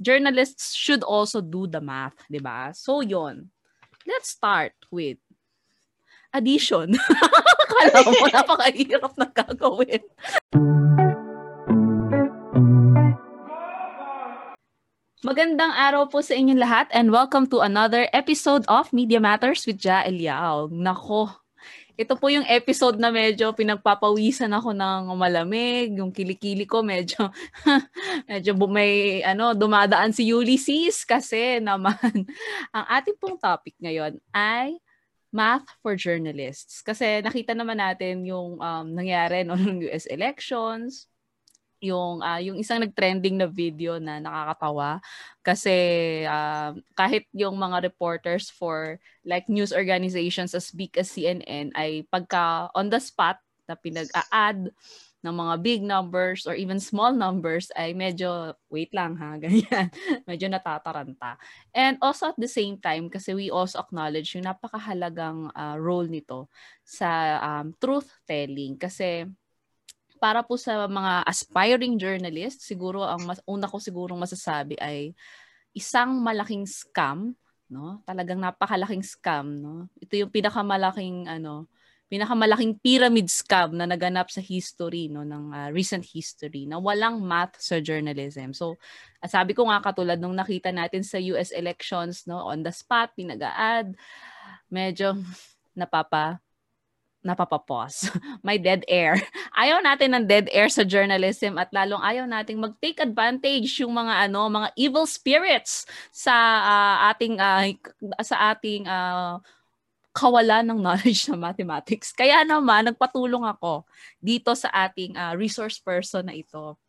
journalists should also do the math, 'di ba? So 'yon. Let's start with addition. Kala mo napakahirap na gagawin. Magandang araw po sa inyong lahat and welcome to another episode of Media Matters with Ja Eliao. Nako, ito po yung episode na medyo pinagpapawisan ako ng malamig, yung kilikili ko medyo medyo may ano dumadaan si Ulysses kasi naman ang ating pong topic ngayon ay math for journalists. Kasi nakita naman natin yung um, nangyari no, ng US elections, yung uh, yung isang nag-trending na video na nakakatawa. Kasi uh, kahit yung mga reporters for like news organizations as big as CNN ay pagka on the spot na pinag-a-add ng mga big numbers or even small numbers ay medyo wait lang ha ganyan. Medyo natataranta. And also at the same time kasi we also acknowledge yung napakahalagang uh, role nito sa um, truth telling. Kasi para po sa mga aspiring journalists, siguro ang mas, una ko siguro masasabi ay isang malaking scam, no? Talagang napakalaking scam, no? Ito yung pinakamalaking ano, pinakamalaking pyramid scam na naganap sa history no ng uh, recent history na walang math sa journalism. So, sabi ko nga katulad nung nakita natin sa US elections no on the spot pinag-a-add medyo napapa napapapos. May dead air. Ayaw natin ng dead air sa journalism at lalong ayaw nating mag-take advantage yung mga ano, mga evil spirits sa uh, ating uh, sa ating uh, kawalan ng knowledge sa mathematics. Kaya naman nagpatulong ako dito sa ating uh, resource person na ito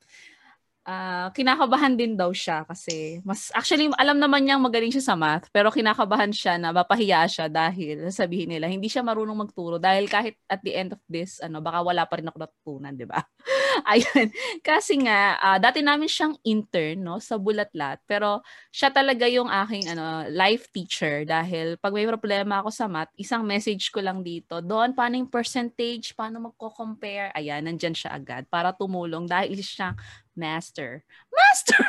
uh, kinakabahan din daw siya kasi mas actually alam naman niyang magaling siya sa math pero kinakabahan siya na mapahiya siya dahil sabihin nila hindi siya marunong magturo dahil kahit at the end of this ano baka wala pa rin ako natutunan, 'di ba? Ayun. Kasi nga uh, dati namin siyang intern no sa Bulatlat pero siya talaga yung aking ano life teacher dahil pag may problema ako sa math, isang message ko lang dito, doon paano yung percentage, paano magko-compare. Ayan, nandiyan siya agad para tumulong dahil siya Master. Master!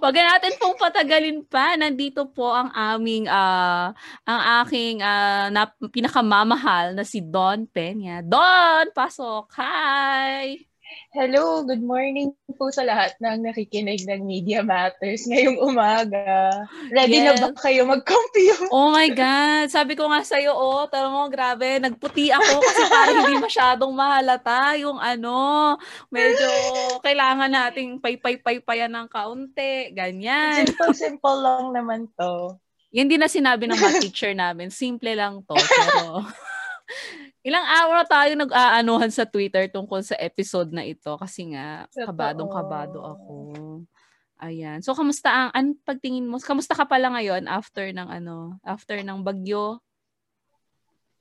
Wag natin pong patagalin pa. Nandito po ang aming, uh, ang aking uh, na, pinakamamahal na si Don Peña. Don, pasok! Hi! Hello, good morning po sa lahat ng nakikinig ng Media Matters ngayong umaga. Ready yes. na ba kayo mag-compute? Oh my God! Sabi ko nga sa'yo, oh, tara mo, grabe, nagputi ako kasi parang hindi masyadong mahalata yung ano, medyo kailangan nating pay-pay-pay-payan ng kaunti, ganyan. Simple-simple lang naman to. Yan din na sinabi ng mga teacher namin, simple lang to, pero Ilang araw tayo nag-aanuhan sa Twitter tungkol sa episode na ito kasi nga kabadong-kabado ako. Ayan. So kamusta ang an pagtingin mo? Kamusta ka pala ngayon after ng ano, after ng bagyo?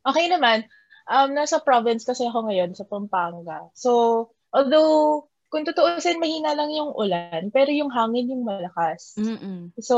Okay naman. Um nasa province kasi ako ngayon sa Pampanga. So although kung tutuusin, mahina lang yung ulan, pero yung hangin yung malakas. Mm-mm. So,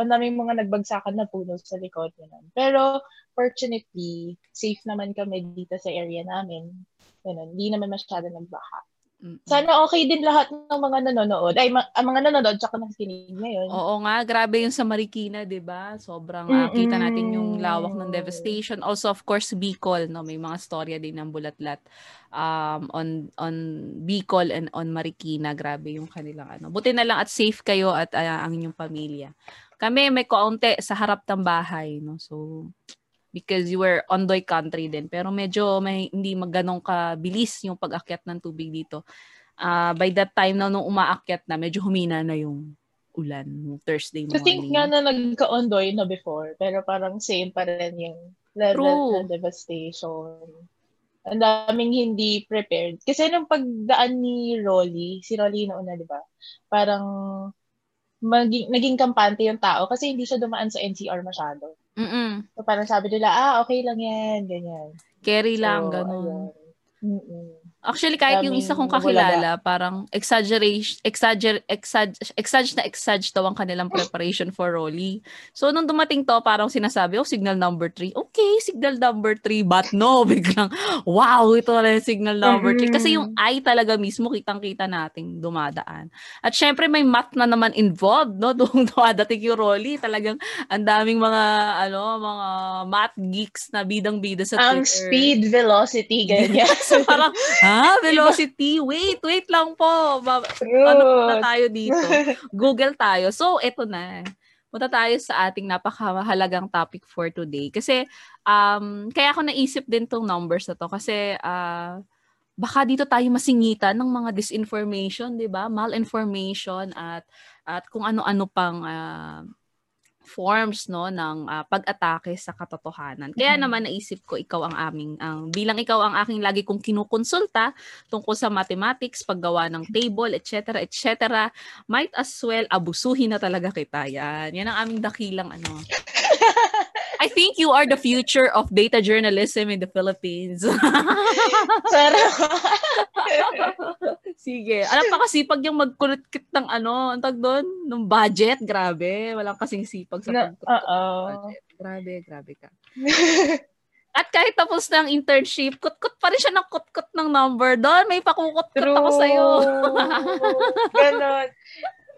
ang daming mga nagbagsakan na puno sa likod. Ganun. Pero, fortunately, safe naman kami dito sa area namin. Ganun. Hindi naman masyado nagbaha. Mm-mm. Sana okay din lahat ng mga nanonood. Ay, ma- ang mga nanonood tsaka nakikinig ngayon. Oo nga, grabe yung sa Marikina, 'di ba? Sobrang uh, kita natin yung lawak ng devastation. Also, of course, Bicol, no, may mga storya din ng bulatlat um on on Bicol and on Marikina. Grabe yung kanilang ano. Buti na lang at safe kayo at uh, ang inyong pamilya. Kami may kaunti sa harap ng bahay, no. So, because you were ondoy country din. Pero medyo may, hindi maganong kabilis yung pag-akyat ng tubig dito. Uh, by that time na nung umaakyat na, medyo humina na yung ulan Thursday morning. I think nga na nagka-ondoy na before, pero parang same pa rin yung level ng devastation. Ang daming hindi prepared. Kasi nung pagdaan ni Rolly, si Rolly na, di ba? Parang maging, naging kampante yung tao kasi hindi siya dumaan sa NCR masyado. Mm. So parang sabi nila, ah, okay lang yan, ganyan. Carry so, lang, ganun. Mm-mm. Actually, kahit yung isa kong kakilala, parang exaggeration, exagger, exag, exag na exag daw ang kanilang preparation for Rolly. So, nung dumating to, parang sinasabi, oh, signal number 3. Okay, signal number 3. But no, biglang, wow, ito na yung signal number 3. Kasi yung I talaga mismo, kitang-kita nating dumadaan. At syempre, may math na naman involved, no? Doon dumadating yung Rolly. Talagang, ang daming mga, ano, mga math geeks na bidang-bida sa Twitter. Ang speed, velocity, ganyan. so, parang, Ah, velocity. Wait, wait lang po. Ba- ano na tayo dito? Google tayo. So, eto na. Punta tayo sa ating napakahalagang topic for today. Kasi, um, kaya ako naisip din tong numbers na to. Kasi, uh, baka dito tayo masingitan ng mga disinformation, di ba? Malinformation at at kung ano-ano pang uh, forms no ng uh, pag-atake sa katotohanan. Kaya mm-hmm. naman naisip ko ikaw ang aming ang bilang ikaw ang aking lagi kong kinukonsulta tungkol sa mathematics, paggawa ng table, etc. etc. Might as well abusuhin na talaga kita. Yan. Yan ang aming dakilang ano. I think you are the future of data journalism in the Philippines. Sarap. Sige. Alam pa kasi pag yung magkulot ng ano, ang tag doon, ng budget, grabe. Walang kasing sipag sa no, budget. Grabe, grabe ka. At kahit tapos na ang internship, kut-kut pa rin siya ng kut-kut ng number doon. May pakukut-kut ako sa'yo. Ganon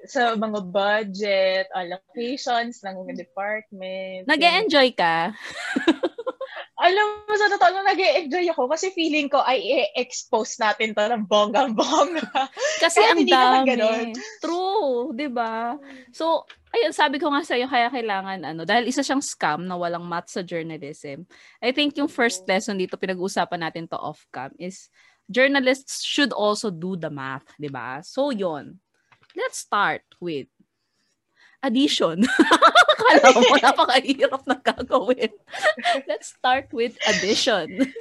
sa mga budget, allocations ng mga department. nag enjoy ka? Alam mo, sa totoo lang, nag enjoy ako kasi feeling ko ay i-expose natin to ng bonggang-bongga. Kasi ang dami. True, di ba? So, ayun, sabi ko nga sa'yo, kaya kailangan, ano, dahil isa siyang scam na walang math sa journalism. I think yung first lesson dito, pinag-uusapan natin to off-cam, is journalists should also do the math, di ba? So, yon let's start with addition. Kala mo, napakahirap na gagawin. let's start with addition.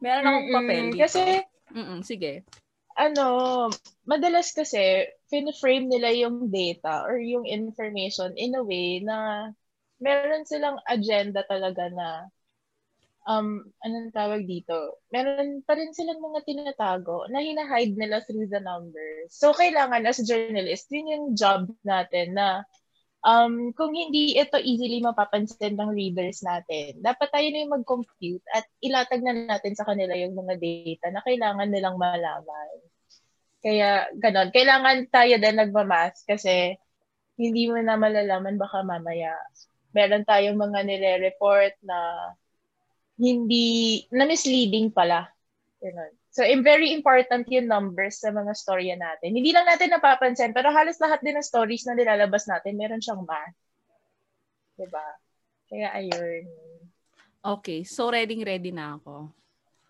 Meron akong papel dito. Kasi, Mm-mm, sige. Ano, madalas kasi, fin-frame nila yung data or yung information in a way na meron silang agenda talaga na um, anong tawag dito, meron pa rin silang mga tinatago na hinahide nila through the numbers. So, kailangan as journalist, yun yung job natin na um, kung hindi ito easily mapapansin ng readers natin, dapat tayo na yung mag-compute at ilatag na natin sa kanila yung mga data na kailangan nilang malaman. Kaya, ganon. Kailangan tayo din nagmamask kasi hindi mo na malalaman baka mamaya meron tayong mga nire-report na hindi, na misleading pala. Ganun. So, very important yung numbers sa mga storya natin. Hindi lang natin napapansin, pero halos lahat din ng stories na nilalabas natin, meron siyang math. Diba? Kaya ayun. Okay, so ready-ready na ako.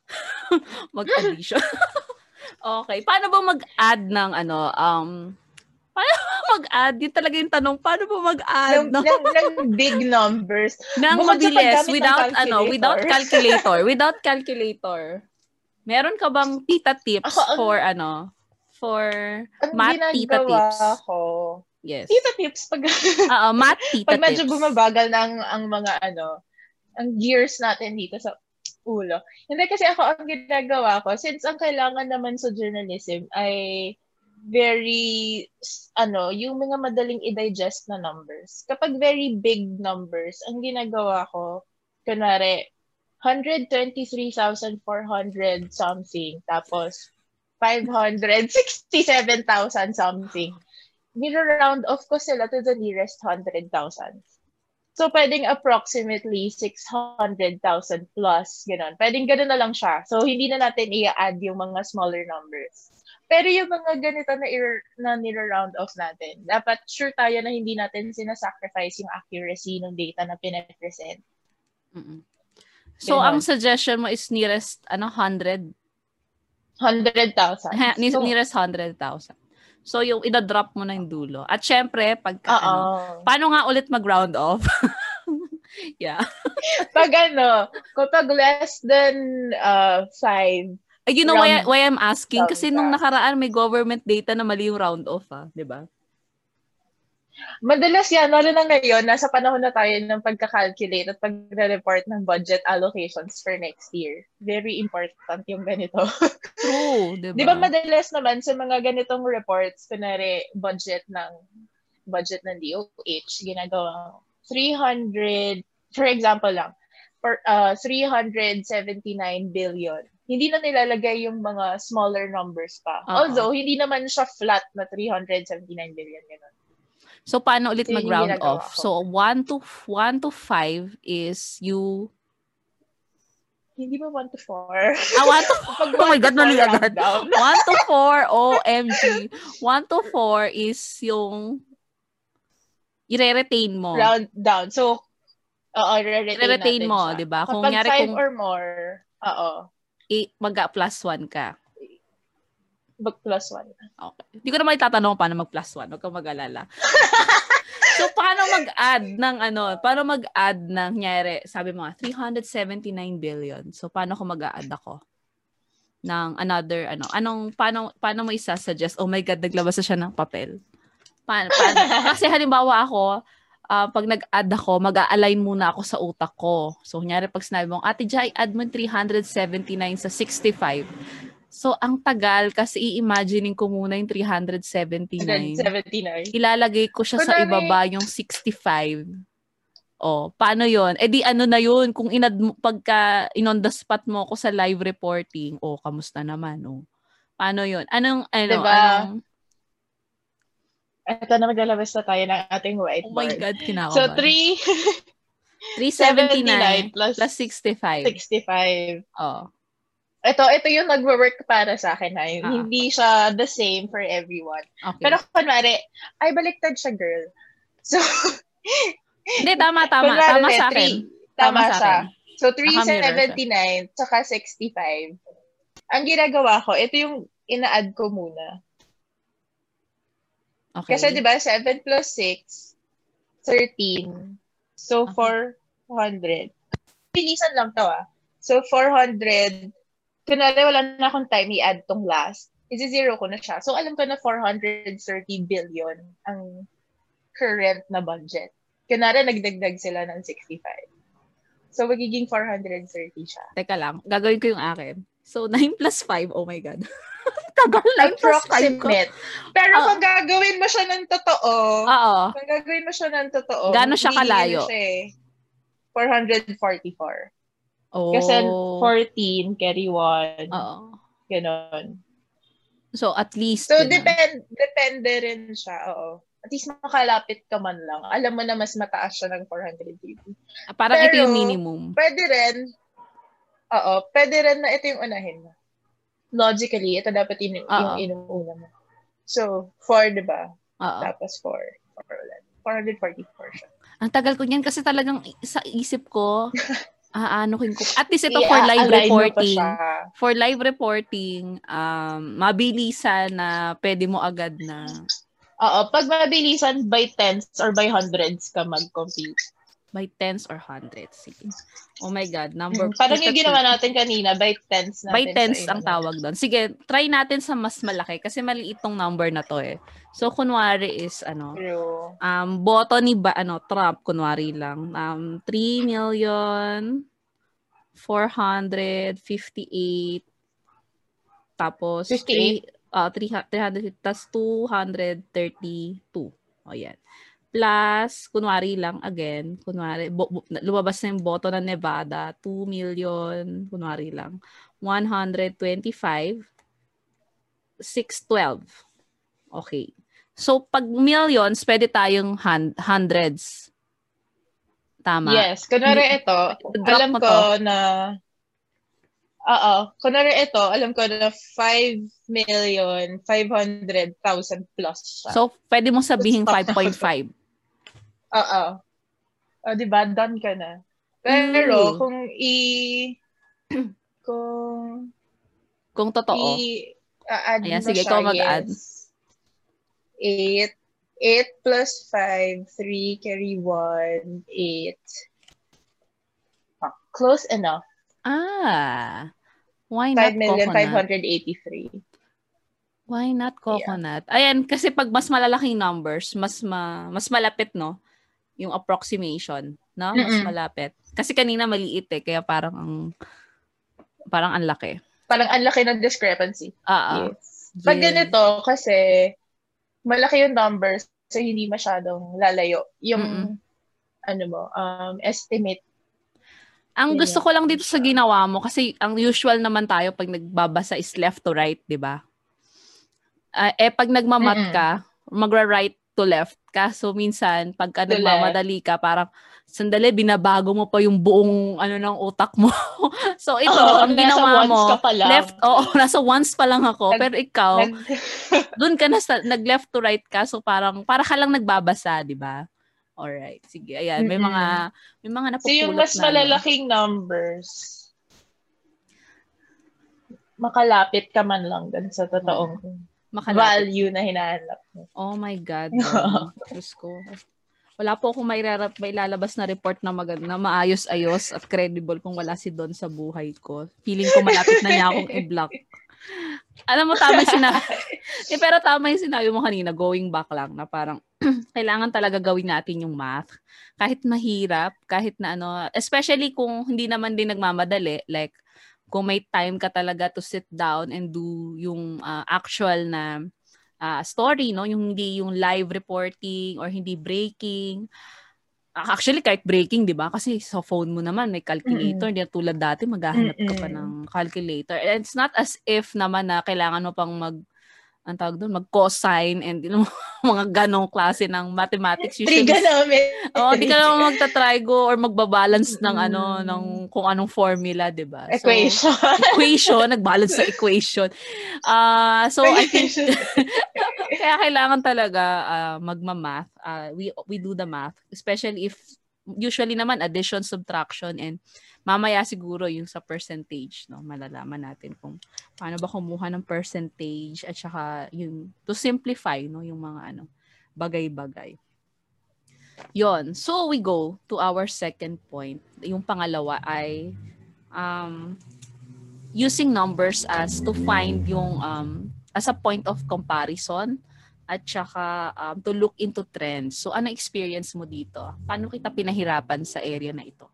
Mag-addition. okay, paano ba mag-add ng ano, um, paano mag-add? Yun talaga yung tanong, paano ba mag-add? Ng, no? ng, ng big numbers. Nang mabilis, without, ano, without calculator. without calculator. Meron ka bang tita tips Ako, for, ano, for math tita tips? Ako, yes. Tita tips. Pag, Oo, math tita pag medyo tips. bumabagal ng ang mga, ano, ang gears natin dito sa ulo. Hindi kasi ako ang ginagawa ko, since ang kailangan naman sa journalism ay very, ano, yung mga madaling i-digest na numbers. Kapag very big numbers, ang ginagawa ko, kunwari, 123,400 something, tapos 567,000 something. Niro-round off ko sila to the nearest 100,000. So, pwedeng approximately 600,000 plus, gano'n. Pwedeng gano'n na lang siya. So, hindi na natin i-add yung mga smaller numbers. Pero yung mga ganito na, ir- na nira-round off natin, dapat sure tayo na hindi natin sinasacrifice yung accuracy ng data na pinapresent. Mm-mm. So, Ganun. ang suggestion mo is nearest, ano, 100? 100,000. Ha, so, nearest 100,000. So, yung ida-drop mo na yung dulo. At syempre, pag, ano, paano nga ulit mag-round off? yeah. pag ano, kapag less than uh, 5, Uh, you know why, why I'm asking? Kasi nung nakaraan may government data na mali yung round off, ah, 'di ba? Madalas yan, lalo na ngayon, nasa panahon na tayo ng pagka-calculate at pagre-report ng budget allocations for next year. Very important yung ganito. True, di ba? Di ba madalas naman sa mga ganitong reports, kunwari budget ng budget ng DOH, ginagawa 300, for example lang, for uh, 379 billion. Hindi na nilalagay yung mga smaller numbers pa. Uh-huh. Although, hindi naman siya flat na 379 billion. Ganun. So, paano ulit mag-round off? Ko. So, 1 to 1 to 5 is you hindi ba 1 to 4? Ah, 1 to 4. oh my God, mali agad. 1 to 4, OMG. 1 to 4 is yung i-retain mo. Round down. So, oo, i-retain, i-retain mo, di ba? Kung Kapag 5 kung, or more, oo. I, mag-plus 1 ka. Mag-plus 1. Okay. Hindi ko naman itatanong paano mag-plus 1. Huwag kang mag-alala. So, paano mag-add ng ano? Paano mag-add ng, nyari, sabi mo nga, 379 billion. So, paano ko mag-add ako? ng another ano anong paano paano mo isa-suggest oh my god naglabas na siya ng papel paano, paano? kasi halimbawa ako uh, pag nag-add ako mag-align muna ako sa utak ko so kunyari pag sinabi mo ate Jai add mo 379 sa 65 So, ang tagal kasi i-imagining ko muna yung 379. 379. Ilalagay ko siya Kunwari, sa ibaba yung 65. Oh, paano yon? Eh di ano na yun, kung inad pagka in on the spot mo ako sa live reporting, oh, kamusta naman, oh. Paano yon? Anong, ano, diba? anong... Ito na maglalabas na tayo ng ating whiteboard. Oh my God, kinakabahan. So, 3... 379 plus, plus 65. 65. Oh ito, ito yung nagwo-work para sa akin. Ha? Ah. Hindi siya the same for everyone. Okay. Pero kunwari, ay baliktad siya, girl. So, Hindi, tama, tama. Kunwari, tama sa akin. Tama, tama sa siya. Akin. So, 379, tsaka 65. Ang ginagawa ko, ito yung ina-add ko muna. Okay. Kasi, di ba, 7 plus 6, 13. So, okay. 400. Pilisan lang to, ah. So, 400 kunwari wala na akong time i-add tong last, isi-zero ko na siya. So, alam ko na 430 billion ang current na budget. Kunwari, nagdagdag sila ng 65. So, magiging 430 siya. Teka lang, gagawin ko yung akin. So, 9 plus 5, oh my God. Tagal lang Approximate. Pero uh, kung gagawin mo siya ng totoo, Oo. kung gagawin mo siya ng totoo, Gano'n siya kalayo? Siya eh, 444. Oh. Kasi 14, carry 1. Oo. Ganon. So, at least. So, depend, depende rin siya. Oo. At least makalapit ka man lang. Alam mo na mas mataas siya ng 450. Ah, parang Pero, ito yung minimum. Pwede rin. Oo. Pwede rin na ito yung unahin mo. Logically, ito dapat yung, yung inuuna mo. So, 4, di ba? Tapos 4. 444 siya. Ang tagal ko niyan kasi talagang sa isip ko, Aanokin ko. At least ito for live reporting. For live reporting, um, mabilisan na pwede mo agad na. Oo, pag mabilisan by tens or by hundreds ka mag-compute. By tens or hundreds. Sige. Oh my God, number... Hmm, parang yung ginawa natin kanina, by tens natin. By tens ang tawag doon. Sige, try natin sa mas malaki kasi maliit tong number na to eh. So, kunwari is, ano, True. um, boto ni ba, ano, Trump, kunwari lang, um, 3 million 458 tapos 58 uh, 300 tas 232. O yan plus, kunwari lang, again, kunwari, bo, bo, lumabas na yung boto ng Nevada, 2 million, kunwari lang, 125, 612. Okay. So, pag millions, pwede tayong hun- hundreds. Tama. Yes. Kunwari ito, alam ko to. na, oo, kunwari ito, alam ko na 5 million, 500,000 plus siya. So, pwede mo sabihin 5.5. Oo. O, di ba? Done ka na. Pero, mm. kung i... kung... Kung totoo. I, uh, Ayan, sige, ikaw mag-add. 8. 8 plus 5, 3, carry 1, 8. Oh, close enough. Ah. Why not 5 million, coconut? 583. Why not coconut? Yeah. Ayan, kasi pag mas malalaking numbers, mas ma, mas malapit, no? yung approximation, no? Mas Mm-mm. malapit. Kasi kanina maliit eh, kaya parang ang parang ang laki. Parang ang laki ng discrepancy. Ah, yes. Pag ganito, kasi malaki yung numbers, so hindi masyadong lalayo. Yung, Mm-mm. ano mo, um, estimate. Ang yeah. gusto ko lang dito sa ginawa mo, kasi ang usual naman tayo pag nagbabasa is left to right, di ba? Uh, eh, pag nagmamat ka, magra-right to left ka. So, minsan, pagka to nagmamadali ka, parang, sandali, binabago mo pa yung buong ano ng utak mo. so ito, oh, ang ginawa mo, left, oo, oh, nasa once pa lang ako. Nag, pero ikaw, nag... doon ka na sa, nag-left to right ka. So parang, para ka lang nagbabasa, di ba? Alright, sige. Ayan, may mga, may mga napupulot So yung mas na, malalaking numbers, makalapit ka man lang dun sa totoong makalapit. value na hinahanap mo. Oh my God. Diyos ko wala po akong may, rarap, may lalabas na report na maganda, na maayos-ayos at credible kung wala si Don sa buhay ko. Feeling ko malapit na niya akong i-block. Alam mo, tama yung sinabi. eh, pero tama yung sinabi mo kanina, going back lang, na parang kailangan talaga gawin natin yung math. Kahit mahirap, kahit na ano, especially kung hindi naman din nagmamadali, like, kung may time ka talaga to sit down and do yung uh, actual na uh, story, no? Yung hindi yung live reporting or hindi breaking. Actually, kahit breaking, di ba? Kasi sa phone mo naman, may calculator. Mm-hmm. tulad dati, maghahanap ka pa ng calculator. And it's not as if naman na kailangan mo pang mag ang tawag doon, mag-cosine and you know, mga ganong klase ng mathematics. Usually, namin. Oo, oh, di ka naman magta-trigo or magbabalance ng mm. ano, ng kung anong formula, di ba? So, equation. equation, nag-balance sa equation. Uh, so, I think, kaya kailangan talaga uh, magma-math. Uh, we, we do the math, especially if, usually naman, addition, subtraction, and mamaya siguro yung sa percentage, no? Malalaman natin kung paano ba kumuha ng percentage at saka yung to simplify, no, yung mga ano, bagay-bagay. Yon. So we go to our second point. Yung pangalawa ay um, using numbers as to find yung um, as a point of comparison at saka um, to look into trends. So ano experience mo dito? Paano kita pinahirapan sa area na ito?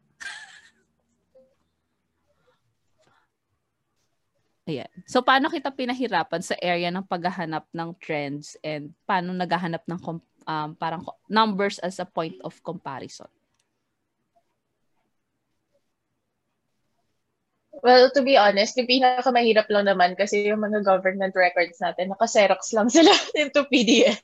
Ayan. So, paano kita pinahirapan sa area ng paghahanap ng trends and paano naghahanap ng um, parang numbers as a point of comparison? Well, to be honest, yung pinakamahirap lang naman kasi yung mga government records natin, naka-xerox lang sila into PDF.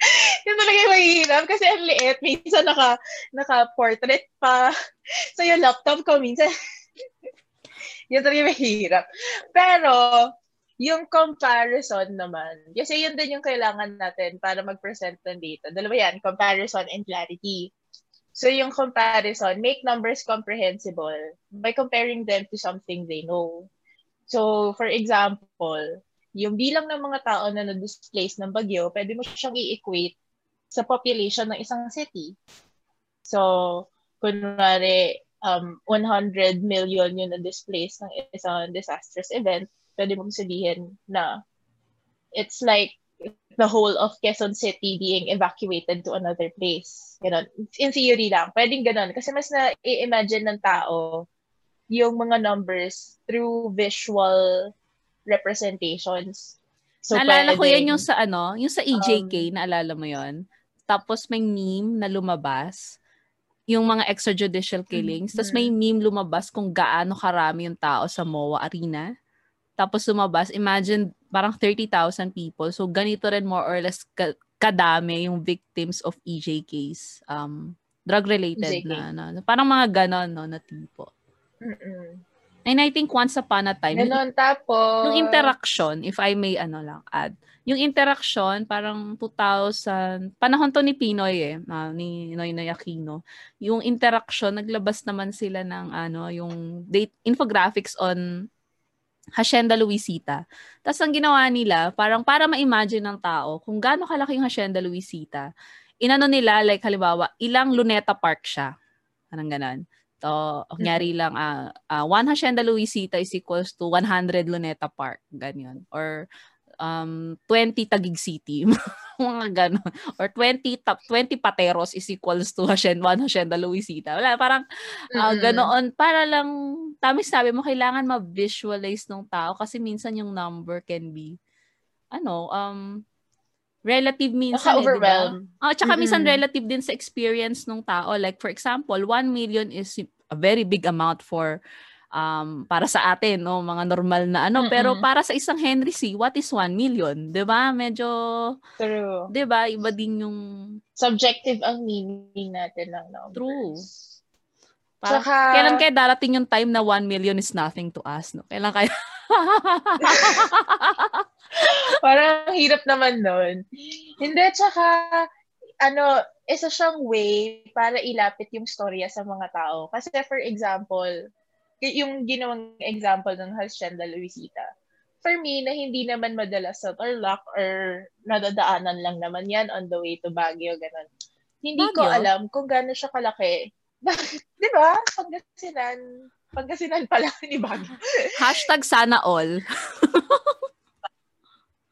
yun talaga yung mahirap kasi ang liit. Minsan naka, naka-portrait pa. So yung laptop ko, minsan yun talaga mahirap. Pero, yung comparison naman, kasi yun din yung kailangan natin para mag-present ng data. Dalawa yan, comparison and clarity. So yung comparison, make numbers comprehensible by comparing them to something they know. So for example, yung bilang ng mga tao na na-displace ng bagyo, pwede mo siyang i-equate sa population ng isang city. So, kunwari, um, 100 million yung na-displace ng isang disastrous event, pwede mong sabihin na it's like the whole of Quezon City being evacuated to another place. Ganon. In theory lang. Pwedeng ganon. Kasi mas na-imagine ng tao yung mga numbers through visual representations. So, naalala pwedeng, ko yan yung sa ano, yung sa EJK, um, naalala mo yon Tapos may meme na lumabas yung mga extrajudicial killings. Mm-hmm. Tapos may meme lumabas kung gaano karami yung tao sa MOA Arena. Tapos lumabas, imagine parang 30,000 people. So ganito rin more or less ka- kadami yung victims of EJ case. Um, drug-related na, na, na. Parang mga ganon, no, na tipo. Mm-mm. And I think once upon a time, Ganon, yung, tapos... yung interaction, if I may ano lang add, yung interaction, parang 2000, panahon to ni Pinoy eh, uh, ni Noynoy Aquino. Yung interaction, naglabas naman sila ng ano, yung date, infographics on Hacienda Luisita. Tapos ang ginawa nila, parang para ma-imagine ng tao kung gaano kalaki yung Hacienda Luisita, inano nila, like halimbawa, ilang Luneta Park siya. Parang ganon. So, nangyari lang, uh, uh, one Hacienda Luisita is equals to 100 Luneta Park. Ganyan. Or um, 20 Tagig City. mga ganon. Or 20, top 20 pateros is equals to Hacienda, one Hacienda Luisita. Wala, parang uh, ganoon. Para lang, tamis sabi mo, kailangan ma-visualize ng tao kasi minsan yung number can be, ano, um, relative minsan eh, overwhelm. Diba? Oh, tsaka mm-hmm. minsan relative din sa experience ng tao. Like for example, 1 million is a very big amount for um, para sa atin, no, mga normal na ano. Mm-hmm. Pero para sa isang Henry C, what is 1 million? 'Di ba? Medyo True. 'Di ba? Iba din yung subjective ang meaning natin ng numbers. True. Para, Saka, kailan kaya darating yung time na 1 million is nothing to us, no? Kailan kaya? Parang hirap naman nun. Hindi, tsaka, ano, isa siyang way para ilapit yung storya sa mga tao. Kasi for example, yung ginawang example ng Hacienda Luisita, for me, na hindi naman madalas sa Tarlac or nadadaanan lang naman yan on the way to Baguio, ganun. Hindi Baguio? ko alam kung gaano siya kalaki. Di ba? Pangasinan. Pangasinan pala ni Baguio. Hashtag sana all.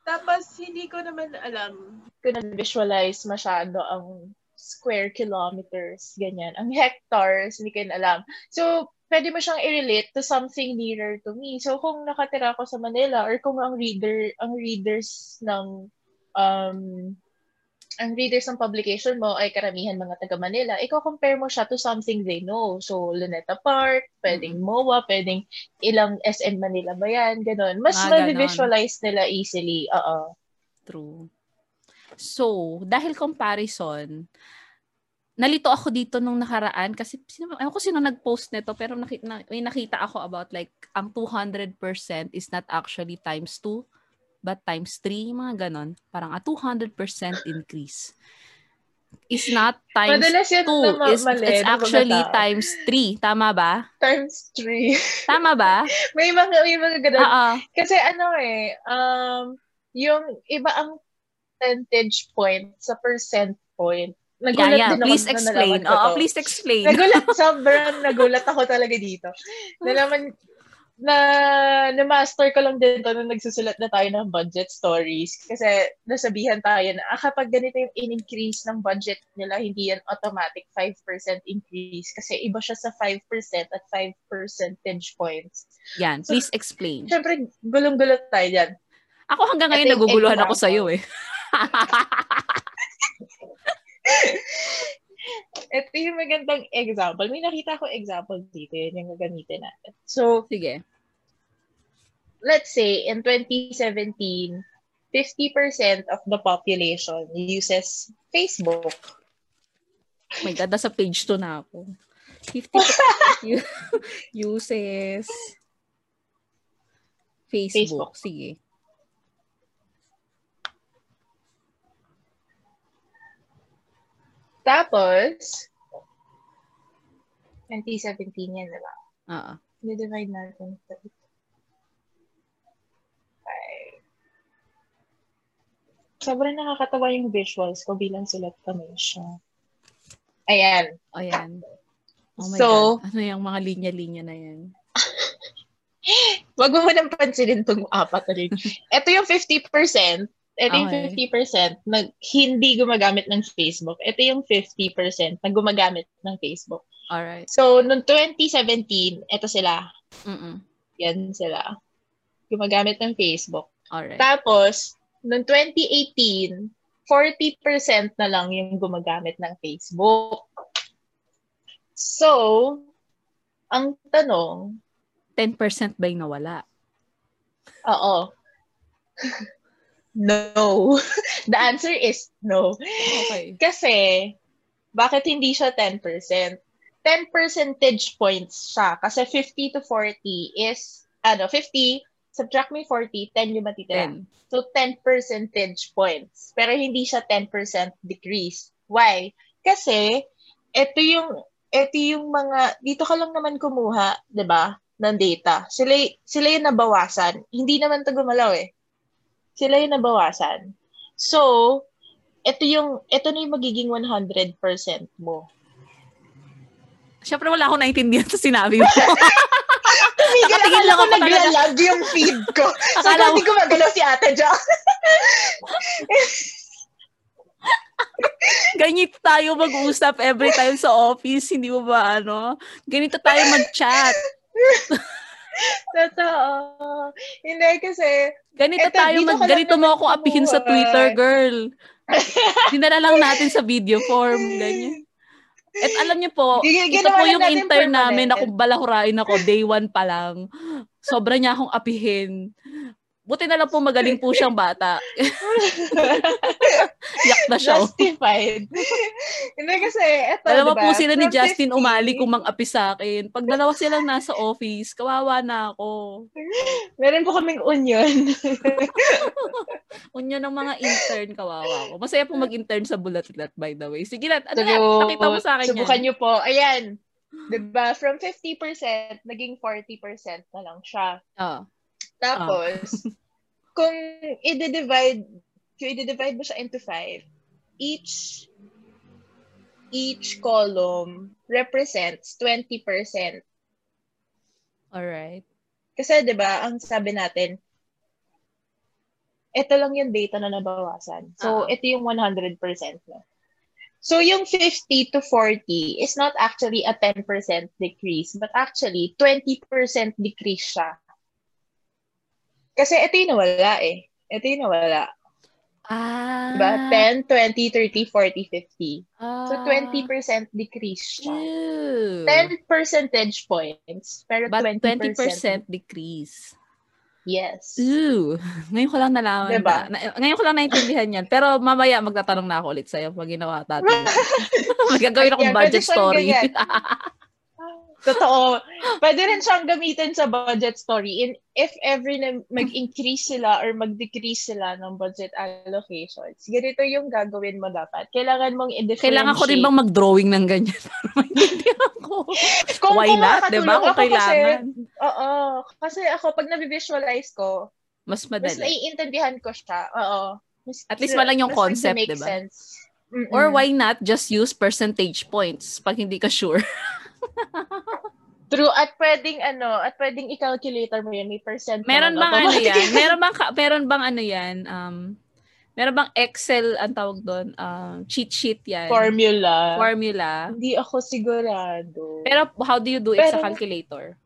Tapos, hindi ko naman alam kung na-visualize masyado ang square kilometers, ganyan. Ang hectares, hindi ko alam. So, pwede mo siyang i-relate to something nearer to me. So kung nakatira ako sa Manila or kung ang reader, ang readers ng um ang readers ng publication mo ay karamihan mga taga Manila, ikaw compare mo siya to something they know. So, Luneta Park, pwedeng mm-hmm. MOA, pwedeng ilang SM Manila ba yan, ganun. Mas ah, ma-visualize nila easily. Oo. True. So, dahil comparison, nalito ako dito nung nakaraan kasi sino, ayun ko sino nag-post nito pero nakita, na, may nakita ako about like ang 200% is not actually times 2 but times 3 mga ganon. Parang a 200% increase. Is not times 2 is mali, it's actually times 3 tama ba? Times 3 tama ba? May mga may mga ganon. Uh-oh. kasi ano eh um yung iba ang percentage point sa percent point. Nagulat yeah, yeah. din please ako explain. Oo, please explain. Nagulat, sobrang nagulat ako talaga dito. Nalaman, na na-master ko lang din to nung nagsusulat na tayo ng budget stories. Kasi nasabihan tayo na ah, kapag ganito yung in-increase ng budget nila, hindi yan automatic 5% increase. Kasi iba siya sa 5% at 5 percentage points. Yan, so, please explain. Siyempre, gulong-gulot tayo dyan. Ako hanggang ngayon naguguluhan ako sa'yo eh. Ito yung magandang example. May nakita ko example dito yun yung gagamitin natin. So, sige. Let's say, in 2017, 50% of the population uses Facebook. Oh my God, nasa page 2 na ako. 50% uses Facebook. Facebook. Sige. Tapos, 2017 yan, diba? Oo. I-divide natin. Okay. Sobrang nakakatawa yung visuals ko bilang sulat kami siya. Ayan. Ayan. Oh my so, God. Ano yung mga linya-linya na yan? Wag mo nang pansinin itong apat na rin. Ito yung 50%. Ito yung okay. 50% na hindi gumagamit ng Facebook. Ito yung 50% na gumagamit ng Facebook. Alright. So, noong 2017, ito sila. Mm-mm. Yan sila. Gumagamit ng Facebook. Alright. Tapos, noong 2018, 40% na lang yung gumagamit ng Facebook. So, ang tanong, 10% ba yung nawala? Oo. No. The answer is no. Okay. Kasi, bakit hindi siya 10%? 10 percentage points siya. Kasi 50 to 40 is, ano, 50, subtract me 40, 10 yung matitira. 10. So, 10 percentage points. Pero hindi siya 10% decrease. Why? Kasi, ito yung, ito yung mga, dito ka lang naman kumuha, di ba, ng data. Sila, sila yung nabawasan. Hindi naman to gumalaw eh sila yung nabawasan. So, ito yung, ito na yung magiging 100% mo. Siyempre wala akong naintindihan sa sinabi mo. Nakatingin lang ako naglalag yung feed ko. so, hindi ko magalaw si ate Jo. Ganito tayo mag-usap every time sa office, hindi mo ba ano? Ganito tayo mag-chat. Totoo. Hindi kasi... Ganito eto, tayo mag... Ganito mo ako apihin sa Twitter, girl. Dinala lang natin sa video form. Ganyan. At alam niyo po, G- ito po yung intern namin na kung balahurain ako, day one pa lang. Sobra niya akong apihin. Buti na lang po magaling po siyang bata. Yak na siya. Justified. Hindi kasi, eto, Dalawa diba? po sila ni Justin 50, umali kung mang-api sa akin. Pag dalawa silang nasa office, kawawa na ako. Meron po kaming onion. onion ng mga intern, kawawa ko. Masaya po mag-intern sa Bulatlat, by the way. Sige na, ano so, pakita mo sa akin Subukan yan. nyo po. Ayan. Diba? From 50%, naging 40% na lang siya. Oo. Oh. Tapos, oh. kung i-divide, kung i-divide mo siya into five, each each column represents 20%. Alright. Kasi 'di ba, ang sabi natin, ito lang yung data na nabawasan. So, uh-huh. ito yung 100% na. So, yung 50 to 40 is not actually a 10% decrease, but actually 20% decrease siya. Kasi ito yung nawala eh. Ito yung nawala. Ah. Diba? 10, 20, 30, 40, 50. Ah. So, 20% decrease siya. Ew. 10 percentage points. Pero But 20%, 20% decrease. Yes. Ooh. Ngayon ko lang nalaman. Diba? Na, ngayon ko lang naintindihan yan. Pero mamaya magtatanong na ako ulit sa'yo pag ginawa natin. Magagawin akong budget story. Totoo. Pwede rin siyang gamitin sa budget story. In, if ever na mag-increase sila or mag-decrease sila ng budget allocations, ganito yung gagawin mo dapat. Kailangan mong i-differentiate. Kailangan ko rin bang mag-drawing ng ganyan para maintindihan ko? Kung, Why not? Diba? Kung kailangan. Kasi, oo. Kasi ako, pag nabivisualize ko, mas madali. Mas naiintindihan ko siya. Oo. Mas, At least malang yung concept, di ba? Mm-mm. Or why not just use percentage points pag hindi ka sure? True. At pwedeng ano, at pwedeng i-calculator mo yan. May percent Meron bang ano yan? Meron bang, meron bang ano yan? Um, meron bang Excel ang tawag doon? Um, cheat sheet yan? Formula. Formula. Hindi ako sigurado. Pero how do you do it Pero, sa calculator?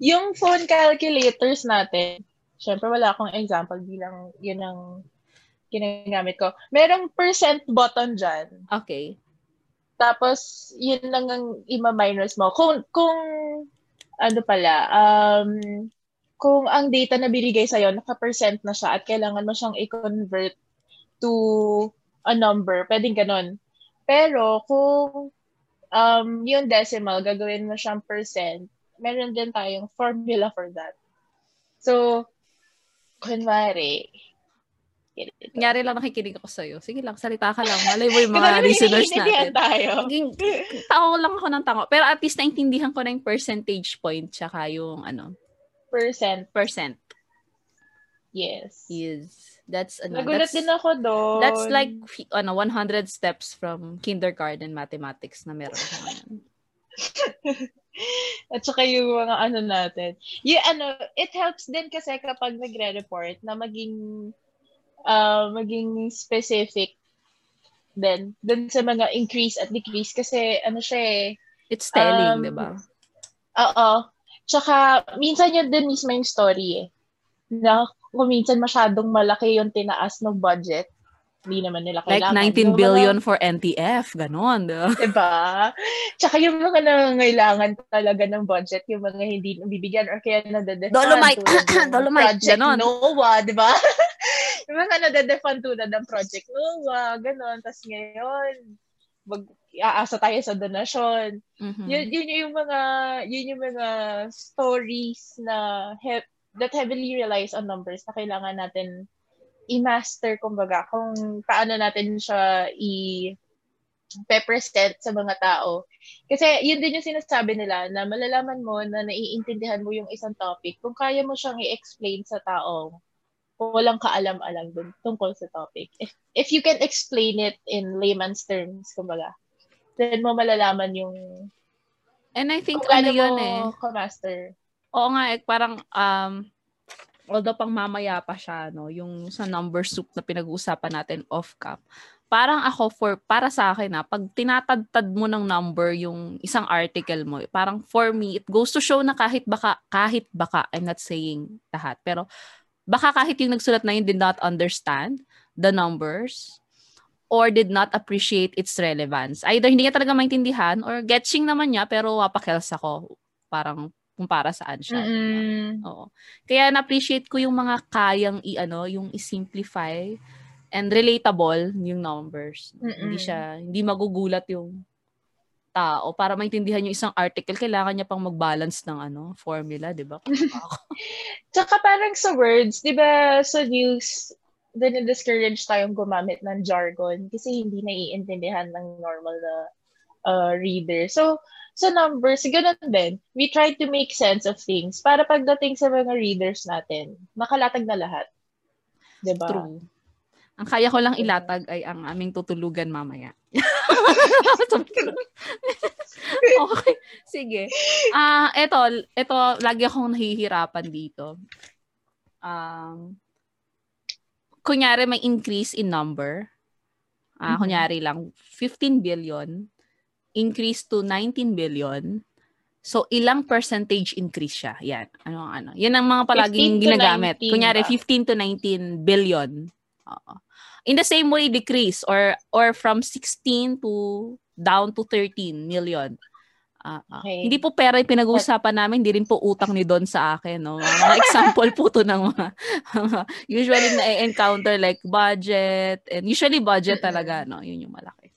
Yung phone calculators natin, syempre wala akong example bilang yun ang ginagamit ko. Merong percent button dyan. Okay. Tapos, yun lang ang ima-minus mo. Kung, kung, ano pala, um, kung ang data na binigay sa'yo, naka-percent na siya at kailangan mo siyang i-convert to a number, pwedeng ganun. Pero, kung um, yung decimal, gagawin mo siyang percent, meron din tayong formula for that. So, kunwari, Nangyari lang nakikinig ako sa'yo. Sige lang, salita ka lang. Malay mo yung mga listeners natin. tayo. tao lang ako ng tango. Pero at least naintindihan ko na yung percentage point tsaka yung ano. Percent. Percent. Yes. Yes. That's ano. Nagulat that's, din ako doon. That's like ano 100 steps from kindergarten mathematics na meron ko. At saka yung mga ano natin. Yung ano, it helps din kasi kapag nagre-report na maging uh, maging specific din dun sa mga increase at decrease kasi ano siya eh it's telling um, 'di ba oo tsaka minsan yun din mismo yung story eh na kung minsan masyadong malaki yung tinaas ng budget hindi naman nila kailangan. Like 19 billion mga, for NTF, ganon. Diba? Tsaka yung mga nangangailangan talaga ng budget, yung mga hindi bibigyan or kaya nadedefund. Dolomite! Dolomite, Project ganon. NOAA, di ba? yung mga nadedefund tulad ng Project NOAA, ganon. Tapos ngayon, mag aasa tayo sa donasyon. Mm-hmm. Yun, yun yung mga yun yung mga stories na he- that heavily relies on numbers na kailangan natin i-master, kumbaga, kung paano natin siya i- pe-present sa mga tao. Kasi yun din yung sinasabi nila na malalaman mo na naiintindihan mo yung isang topic kung kaya mo siyang i-explain sa tao walang kaalam-alam dun tungkol sa topic. If, if you can explain it in layman's terms, kumbaga, then mo malalaman yung And I think ano yun eh. Ka-master. Oo nga, eh, parang um, although pang mamaya pa siya, no, yung sa number soup na pinag-uusapan natin off-cap, parang ako for para sa akin na pag tinatadtad mo ng number yung isang article mo, parang for me it goes to show na kahit baka kahit baka I'm not saying lahat, pero baka kahit yung nagsulat na yun did not understand the numbers or did not appreciate its relevance. Either hindi niya talaga maintindihan or getching naman niya pero wapakels ako. Parang kung para saan siya. Mm-mm. Oo. Kaya na-appreciate ko yung mga kayang i-ano, yung i-simplify and relatable yung numbers. Mm-mm. Hindi siya, hindi magugulat yung tao. Para maintindihan yung isang article, kailangan niya pang mag-balance ng ano, formula, di ba? Tsaka parang sa words, di ba sa news, din-discourage tayong gumamit ng jargon kasi hindi naiintindihan ng normal na uh, reader. So, sa numbers, ganun din. We try to make sense of things para pagdating sa mga readers natin, makalatag na lahat. Diba? True. Ang kaya ko lang ilatag ay ang aming tutulugan mamaya. okay, sige. Ah, uh, eto, eto lagi akong nahihirapan dito. Um kunyari may increase in number. Ah, uh, mm-hmm. kunyari lang 15 billion increase to 19 billion. So, ilang percentage increase siya? Yan. Ano ano? Yan ang mga palaging ginagamit. Kunyari, 15 to 19 billion. Oo in the same way decrease or or from 16 to down to 13 million. Uh, uh, okay. Hindi po pera yung pinag-uusapan namin, hindi rin po utang ni Don sa akin. No? Mga example po to ng mga, usually na-encounter like budget, and usually budget talaga, no? yun yung malaki.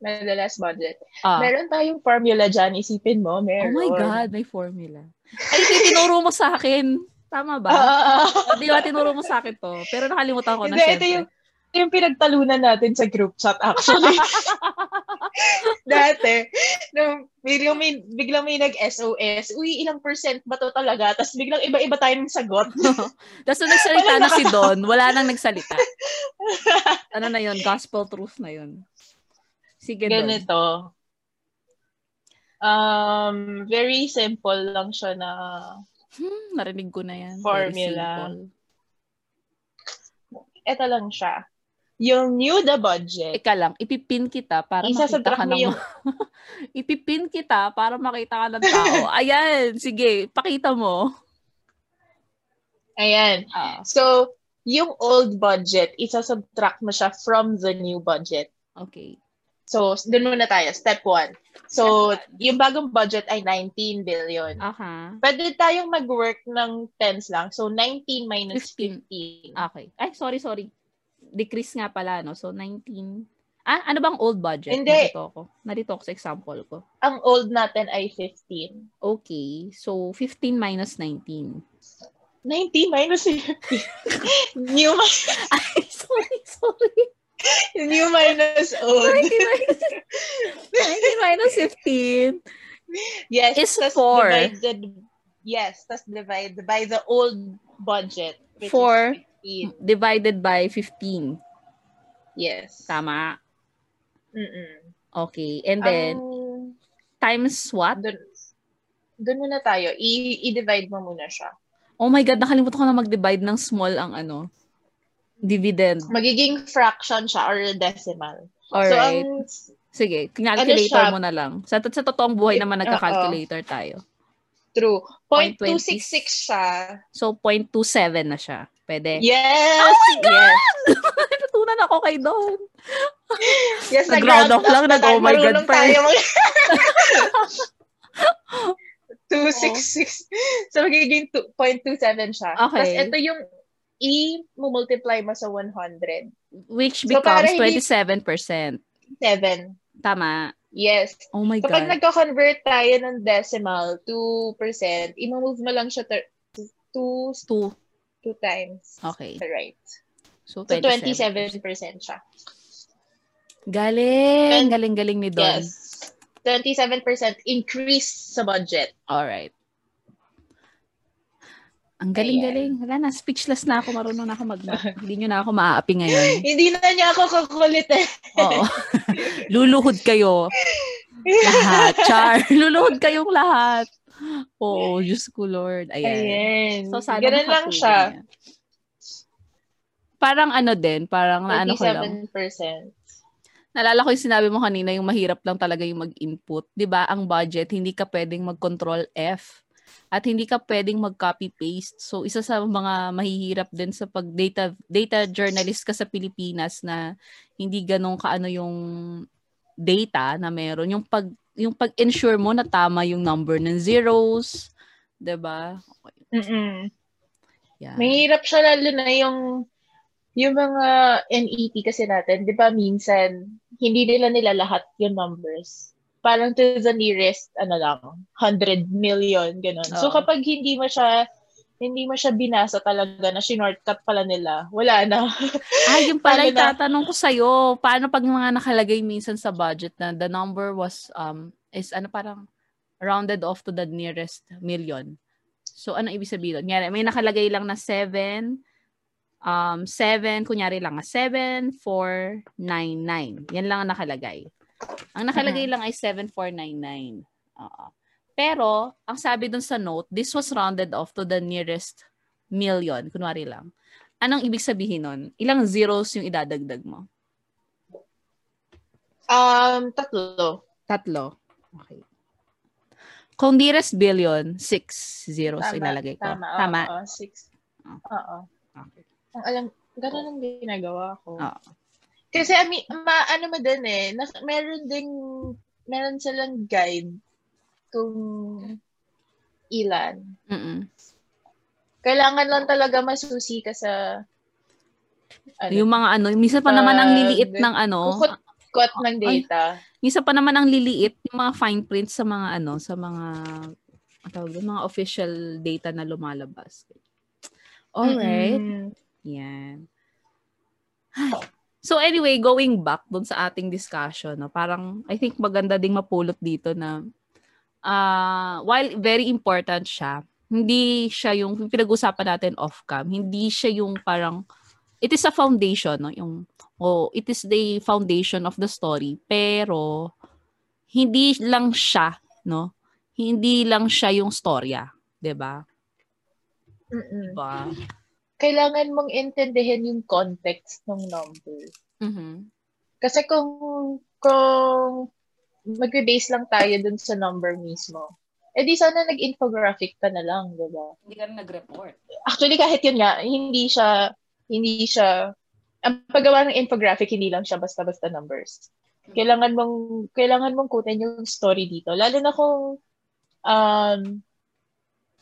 Madalas budget. Ah. Meron tayong formula dyan, isipin mo, meron. Oh my God, may formula. Ay, tinuro mo sa akin. Tama ba? Uh, Di ba, tinuro mo sa akin to. Pero nakalimutan ko na, Hindi, ito yung, yung pinagtalunan natin sa group chat actually. Dati, nung biglang may, biglang may nag-SOS, uy, ilang percent ba to talaga? Tapos biglang iba-iba tayo ng sagot. Tapos nung nagsalita na si Don, wala nang nagsalita. ano na yun? Gospel truth na yun. Sige, Don. Ganito. Um, very simple lang siya na hmm, narinig ko na yan. Formula. Ito lang siya yung new the budget. Ika lang, ipipin kita para makita ka ng... Yung... ipipin kita para makita ka ng tao. Ayan, sige, pakita mo. Ayan. Ah. So, yung old budget, isa-subtract mo siya from the new budget. Okay. So, dun muna tayo. Step one. So, yung bagong budget ay 19 billion. Uh-huh. Pwede tayong mag-work ng tens lang. So, 19 minus 15. 15. Okay. Ay, sorry, sorry decrease nga pala, no? So, 19. Ah, ano bang old budget? Hindi. Narito ako. Narito ako sa example ko. Ang old natin ay 15. Okay. So, 15 minus 19. 90 minus 15. New minus... Ay, sorry, sorry. New minus old. 90 minus, 90 minus 15. Yes. Is 4. Divided, yes. Tapos divide by the old budget. 4 divided by 15. Yes. Tama? Mm-mm. Okay. And then, um, times what? Dun, dun muna tayo. I- i-divide mo muna siya. Oh my God, nakalimutan ko na mag-divide ng small ang ano, dividend. Magiging fraction siya or decimal. Alright. So, ang, Sige, calculator ano mo na lang. Sa, sa totoong buhay naman nagka-calculator tayo. True. 0.266 siya. So, 0.27 na siya. Pwede? Yes! Oh my God! Yes. Natunan ako kay Don. Yes, nag-round off lang. Nag, oh my God, pa. Mag- 266. So, magiging 2.27 siya. Okay. Tapos, ito yung i-multiply mo sa 100. Which becomes so, 27%. 7. Tama. Yes. Oh my Kapag God. nagko-convert tayo ng decimal, 2%, i-move mo lang siya to 2 2 two times. Okay. Right. So, 27%, so 27% siya. Galing. Galing-galing ni Don. Yes. 27% increase sa budget. All right. Ang galing-galing. Wala na, speechless na ako. Marunong na ako mag Hindi nyo na ako maaapi ngayon. Hindi na niya ako kakulit eh. Oo. Luluhod kayo. lahat. Char. Luluhod kayong lahat. Oo, Diyos ko Lord. Ayan. Ayan. So, sana Ganun lang siya. Yan. Parang ano din, parang naano ko lang. 37%. Nalala ko yung sinabi mo kanina, yung mahirap lang talaga yung mag-input. ba Ang budget, hindi ka pwedeng mag-control F. At hindi ka pwedeng mag-copy-paste. So, isa sa mga mahihirap din sa pag-data data journalist ka sa Pilipinas na hindi ganun kaano yung data na meron. Yung pag yung pag-ensure mo na tama yung number ng zeros, 'di ba? Okay. Yeah. Mahirap siya lalo na yung yung mga NET kasi natin, di ba minsan, hindi nila nila lahat yung numbers. Parang to the nearest, ano lang, 100 million, ganun. Oh. So kapag hindi mo siya, hindi mo siya binasa talaga na shortcut pala nila, wala na. ah, yung pala yung tatanong ko sa'yo, paano pag mga nakalagay minsan sa budget na the number was, um, is ano parang rounded off to the nearest million. So, ano ibig sabihin? May nakalagay lang na 7, um, 7, kunyari lang, 7, 4, 9, 9. Yan lang ang nakalagay. Ang nakalagay uh-huh. lang ay 7499. Oo. Pero, ang sabi dun sa note, this was rounded off to the nearest million. Kunwari lang. Anong ibig sabihin nun? Ilang zeros yung idadagdag mo? Um, tatlo. Tatlo. Okay. Kung nearest billion, six zeros tama, ilalagay ko. Tama. tama? Oo, six. Oo. Okay. Ang alam, ganun ang ginagawa ko. Oo. Kasi, I mean, ma, ano mo din eh, na, meron ding, meron silang guide kung ilan. Mm-mm. Kailangan lang talaga masusi ka sa ano, yung mga ano, minsan pa uh, naman ang liliit ng ano. Kukot ng data. Ay, minsan pa naman ang liliit yung mga fine print sa mga ano, sa mga tawag mga official data na lumalabas. All right. Mm-hmm. Yan. So anyway, going back dun sa ating discussion, no, parang I think maganda ding mapulot dito na uh, while very important siya, hindi siya yung pinag-usapan natin off-cam, hindi siya yung parang it is a foundation, no, yung oh, it is the foundation of the story, pero hindi lang siya, no? Hindi lang siya yung storya, 'di ba? Diba? kailangan mong intindihin yung context ng number. Mm-hmm. Kasi kung kung magbe-base lang tayo dun sa number mismo, eh di sana nag-infographic ka na lang, di ba? Hindi ka na nag-report. Actually, kahit yun nga, hindi siya, hindi siya, ang paggawa ng infographic, hindi lang siya basta-basta numbers. Kailangan mong, kailangan mong kutin yung story dito. Lalo na kung, um,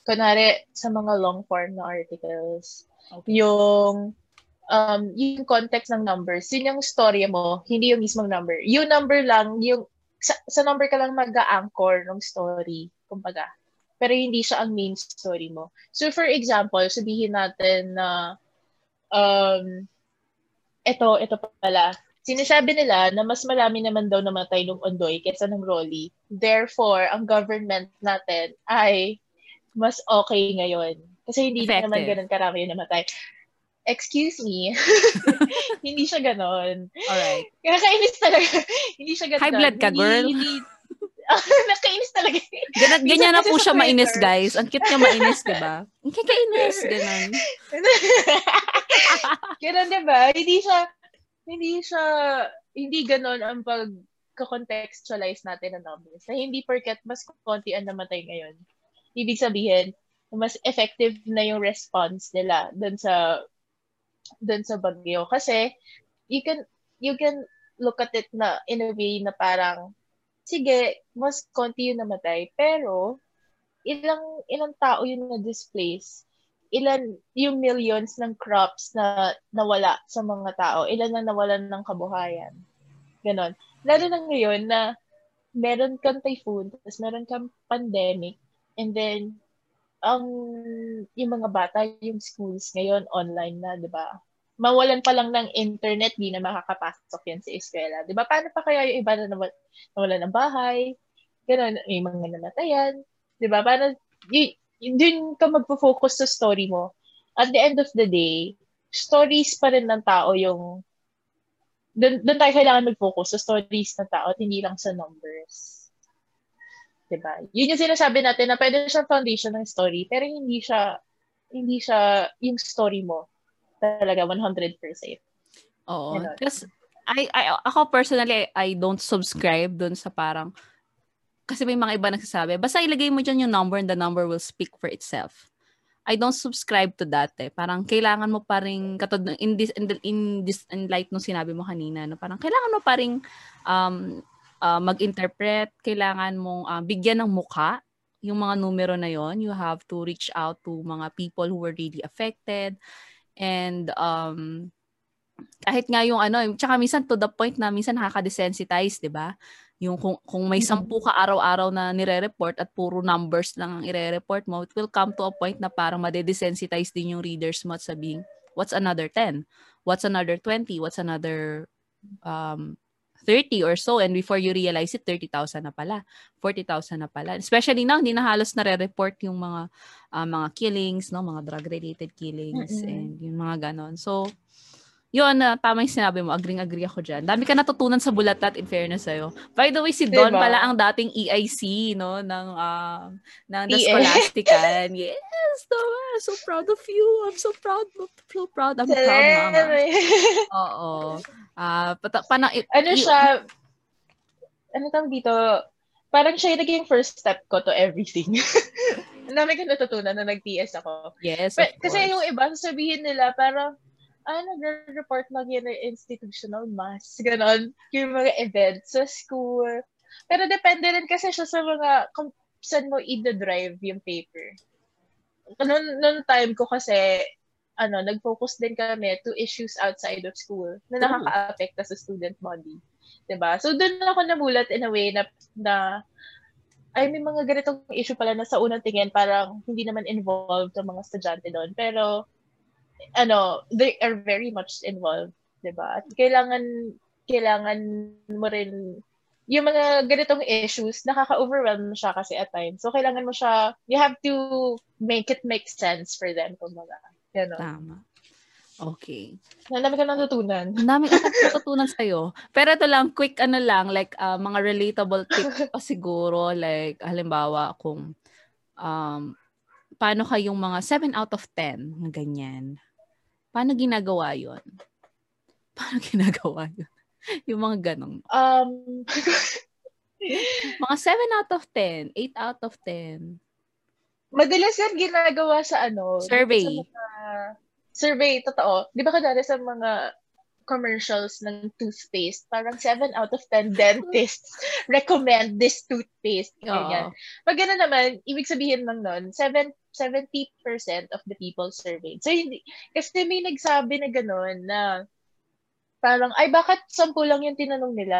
kunwari, sa mga long form na articles, Okay. Yung um, yung context ng numbers, yun yung story mo, hindi yung mismong number. Yung number lang, yung sa, sa number ka lang mag-anchor ng story, kumbaga. Pero hindi siya ang main story mo. So for example, sabihin natin na um, ito, ito pala. Sinasabi nila na mas marami naman daw namatay ng Ondoy kaysa ng Rolly. Therefore, ang government natin ay mas okay ngayon. Kasi hindi Effective. naman ganun karami yung namatay. Excuse me. hindi siya ganon. Alright. Nakakainis talaga. hindi siya ganon. High blood ka, girl? Hindi, nakainis talaga. Ganyan, ganyan na po siya mainis, guys. Ang cute niya mainis, di ba? Ang kakainis, ganon. ganon, di ba? Hindi siya, hindi siya, hindi ganon ang pag contextualize natin ng numbers. Na hindi porket mas konti ang namatay ngayon. Ibig sabihin, mas effective na yung response nila dun sa dun sa bagyo. Kasi you can you can look at it na in a way na parang sige mas konti yung namatay. Pero ilang ilang tao yung na-displace ilan yung millions ng crops na nawala sa mga tao? Ilan na nawalan ng kabuhayan? Ganon. Lalo na ngayon na meron kang typhoon tapos meron kang pandemic and then ang yung mga bata, yung schools ngayon online na, 'di ba? Mawalan pa lang ng internet, di na makakapasok yan sa eskwela. 'Di ba? Paano pa kaya yung iba na nawala ng bahay? Ganun, may mga namatayan. 'Di ba? Paano y- dun ka magfo-focus sa story mo. At the end of the day, stories pa rin ng tao yung doon, doon tayo kailangan mag-focus sa stories ng tao at hindi lang sa numbers. Diba? Yun yung sinasabi natin na pwede siyang foundation ng story, pero hindi siya, hindi siya yung story mo talaga 100%. Oo. Kasi I, I, ako personally, I don't subscribe dun sa parang, kasi may mga iba nagsasabi, basta ilagay mo dyan yung number and the number will speak for itself. I don't subscribe to that eh. Parang kailangan mo pa rin, katod in this, in, the, in this, in light nung sinabi mo kanina, no? parang kailangan mo pa rin um, uh, mag-interpret, kailangan mong uh, bigyan ng muka yung mga numero na yon. You have to reach out to mga people who were really affected. And um, kahit nga yung ano, tsaka minsan to the point na minsan nakaka-desensitize, di ba? Yung kung, kung may sampu ka araw-araw na nire-report at puro numbers lang ang ire-report mo, it will come to a point na parang madedesensitize din yung readers mo at sabihin, what's another 10? What's another 20? What's another um, 30 or so and before you realize it 30,000 na pala 40,000 na pala especially now hindi na halos nare-report yung mga uh, mga killings no mga drug related killings mm-hmm. and yung mga ganon so yun, uh, tama yung sinabi mo. Agring-agree ako dyan. Dami ka natutunan sa Bulatat in fairness sa'yo. By the way, si Don diba? pala ang dating EIC, no? Ng, uh, ng The Scholastican. yes, diba? So proud of you. I'm so proud. So proud. I'm proud, mama. Oo. Uh, pata, pana, ano siya, ano tawag dito, parang siya yung naging first step ko to everything. Ang dami ko natutunan na nag-TS ako. Yes, But, Kasi yung iba, sasabihin nila, parang, ah, nagre-report lang yun ng institutional mass, ganon, yung mga events sa school. Pero depende rin kasi siya sa mga, kung saan mo i-drive yung paper. Noon, noon time ko kasi, ano, nag-focus din kami to issues outside of school na nakaka-affect sa student body. 'di ba? So doon ako namulat in a way na na ay may mga ganitong issue pala na sa unang tingin parang hindi naman involved ang mga estudyante doon. Pero ano, they are very much involved, 'di ba? At kailangan kailangan mo rin yung mga ganitong issues, nakaka-overwhelm siya kasi at times. So, kailangan mo siya, you have to make it make sense for them, kumbaga. Ganon. Tama. Okay. Nandami ka natutunan. Nandami ka natutunan sa'yo. Pero ito lang, quick ano lang, like uh, mga relatable tips pa siguro, like halimbawa kung um, paano kayong mga 7 out of 10 na ganyan. Paano ginagawa yon? Paano ginagawa yun? yung mga ganong. Um, mga 7 out of 10, 8 out of 10. Madalas yan ginagawa sa ano? Survey. Sa mga, survey, totoo. Di ba kadali sa mga commercials ng toothpaste, parang 7 out of 10 dentists recommend this toothpaste. Ganyan. Pag gano'n naman, ibig sabihin lang nun, 7 70% of the people surveyed. So, hindi, kasi may nagsabi na gano'n na parang, ay, bakit sampu lang yung tinanong nila?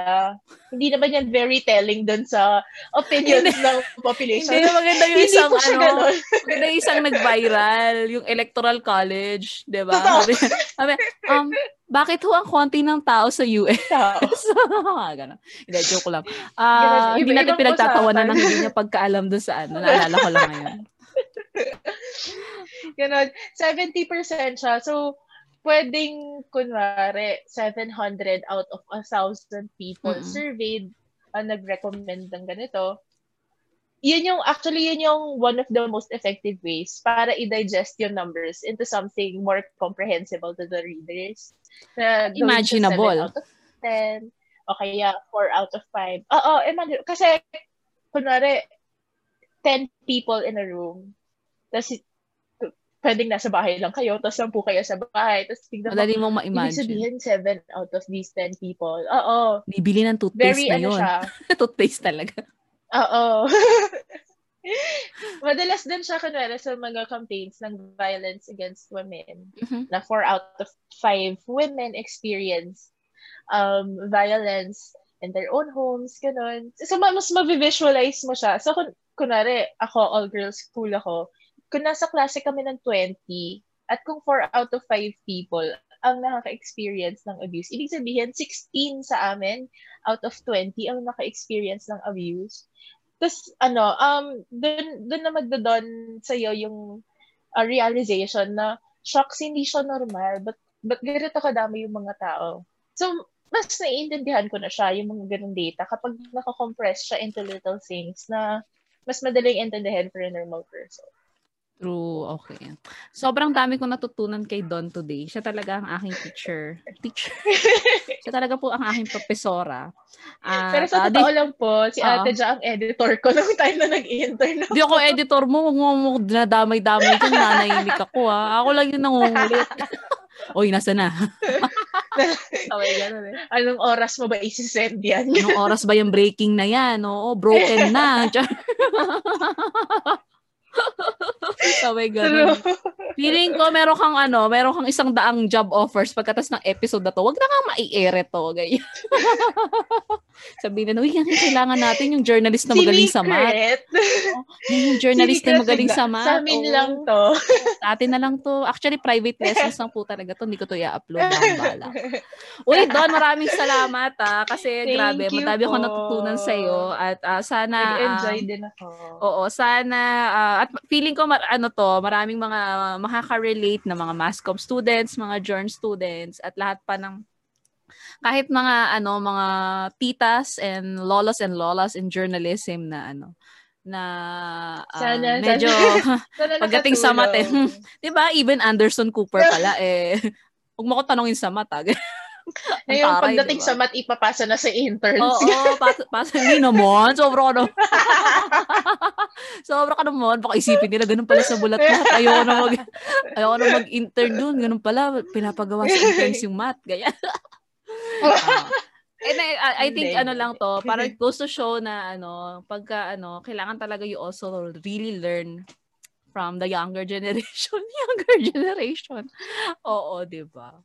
Hindi naman yan very telling dun sa opinions ng population. Hindi maganda yung isang, ano, maganda yung isang nag-viral, yung electoral college, di ba? Sabi, sabi, um, bakit ho ang konti ng tao sa US? so, ganun. Hindi, joke lang. Uh, hindi natin pinagtatawanan ng hindi niya pagkaalam doon sa ano. Naalala ko lang ngayon. Ganon. 70% siya. So, pwedeng, kunwari, 700 out of 1,000 people mm-hmm. surveyed ang uh, nag-recommend ng ganito. Yun yung, actually, yun yung one of the most effective ways para i-digest yung numbers into something more comprehensible to the readers. Na Imaginable. 7 out of 10, o kaya 4 out of 5. Oo, imagine, kasi, kunwari, 10 people in a room, tapos pwedeng nasa bahay lang kayo, tapos sampu kayo sa bahay, tapos tignan mo, Madali mong ma-imagine. Ibig sabihin, seven out of these 10 people. Oo. Bibili ng toothpaste Very, na ano yun. Siya, toothpaste talaga. Oo. Madalas din siya kunwari sa mga campaigns ng violence against women mm-hmm. na four out of five women experience um, violence in their own homes, ganun. So, mas ma-visualize mo siya. So, kun- kunwari, ako, all-girls school ako, kung nasa klase kami ng 20, at kung 4 out of 5 people ang nakaka-experience ng abuse, ibig sabihin 16 sa amin out of 20 ang naka-experience ng abuse. Tapos, ano, um, dun, dun na magdodon sa'yo yung uh, realization na, shocks, hindi siya normal. But, but ganito kadami yung mga tao. So, mas naiintindihan ko na siya, yung mga ganung data, kapag nakakompress siya into little things na mas madaling intindihan for a normal person. True, okay. Sobrang dami kong natutunan kay Don today. Siya talaga ang aking teacher. Teacher. Siya talaga po ang aking profesora. Uh, Pero sa uh, totoo di- lang po, si uh, Ate Ja ang editor ko nung time na nag-intern Hindi ako editor mo. Huwag mo dinadamay-damay dyan. Nanahimik ako ha. Ako lang yung nangungulit. Oy, nasa na? okay, ganun eh. Anong oras mo ba isi-send yan? Anong oras ba yung breaking na yan? Oo, broken na. Sabay ganun. Feeling ko meron kang ano, meron kang isang daang job offers pagkatas ng episode na to. Wag na nga mai-air to, ganyan. Sabihin na, uy, yan kailangan natin yung journalist na magaling sa math. Oh, yung journalist na magaling sa math. Sa amin oh. lang to. Sa atin na lang to. Actually, private lessons lang po talaga to. Hindi ko to i-upload. Bala. Uy, Don, maraming salamat ah. Kasi Thank grabe, madami ako natutunan sa iyo At uh, sana... Nag-enjoy uh, din ako. Oo, sana... Uh, at feeling ko, mar- ano to, maraming mga makaka-relate na mga mass students, mga journal students, at lahat pa ng kahit mga ano mga titas and lolas and lolas in journalism na ano na uh, sana, medyo sana, pagdating sa mate. Eh. 'Di ba? Even Anderson Cooper pala eh Huwag mo ko tanongin sa mata. Ngayon, pagdating diba? sa mat, ipapasa na sa interns. Oo, oh, pasa, pasa hindi naman. Sobra ka naman. Sobra ka naman. Baka isipin nila, ganun pala sa bulat lahat. Ayoko na mag, ayoko na mag-intern dun. Ganun pala, pinapagawa sa interns yung mat. Gaya. uh, And I, I, I think ano lang to, parang goes to show na ano, pagka ano, kailangan talaga you also really learn from the younger generation. younger generation. Oo, 'di ba?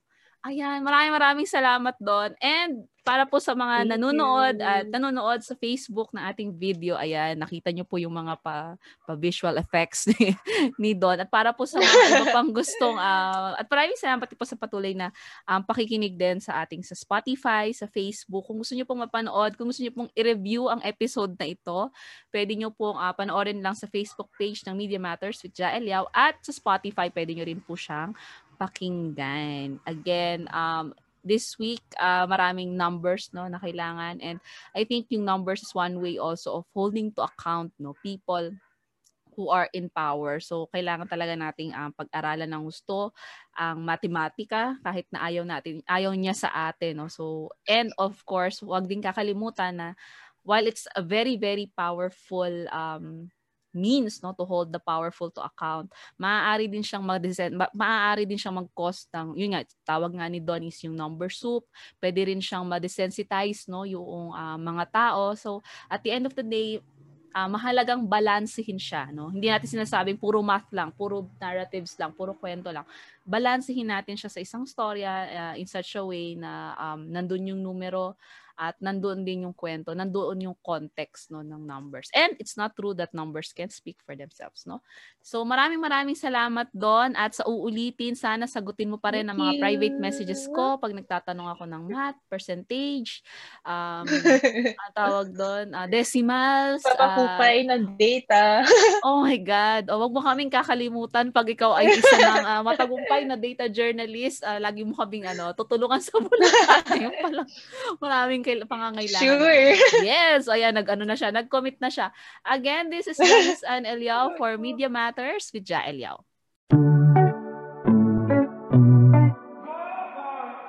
Ayan, maraming maraming salamat doon. And para po sa mga Thank nanonood you. at nanonood sa Facebook na ating video, ayan, nakita nyo po yung mga pa, pa visual effects ni, ni Don. At para po sa mga iba pang gustong, uh, at maraming salamat po sa patuloy na um, pakikinig din sa ating sa Spotify, sa Facebook. Kung gusto nyo pong mapanood, kung gusto nyo pong i-review ang episode na ito, pwede nyo pong uh, panoorin lang sa Facebook page ng Media Matters with Jael Yao at sa Spotify, pwede nyo rin po siyang pakinggan. Again, um, this week, uh, maraming numbers no, na kailangan. And I think yung numbers is one way also of holding to account no, people who are in power. So, kailangan talaga nating um, pag-aralan ng gusto ang matematika kahit na ayaw natin, ayaw niya sa atin. No? So, and of course, wag din kakalimutan na while it's a very, very powerful um, means no to hold the powerful to account. Maaari din siyang mag ma- maaari din siyang mag-cause ng yun nga tawag nga ni Donis yung number soup. Pwede rin siyang ma-desensitize no yung uh, mga tao. So at the end of the day uh, mahalagang balansehin siya no. Hindi natin sinasabing puro math lang, puro narratives lang, puro kwento lang. Balansehin natin siya sa isang storya uh, in such a way na um, nandun yung numero at nandoon din yung kwento, nandoon yung context no ng numbers. And it's not true that numbers can speak for themselves, no? So maraming maraming salamat doon at sa uulitin, sana sagutin mo pa rin ang mga private messages ko pag nagtatanong ako ng math, percentage, um, ang tawag doon, uh, decimals, papakupay uh, ng data. oh my God. O, wag mo kaming kakalimutan pag ikaw ay isa ng uh, matagumpay na data journalist, uh, lagi mo kaming ano, tutulungan sa pala, maraming kail- pangangailangan. Sure. Yes. O yan, nag-ano na siya. Nag-commit na siya. Again, this is Janice and Eliao for Media Matters with Ja Eliao.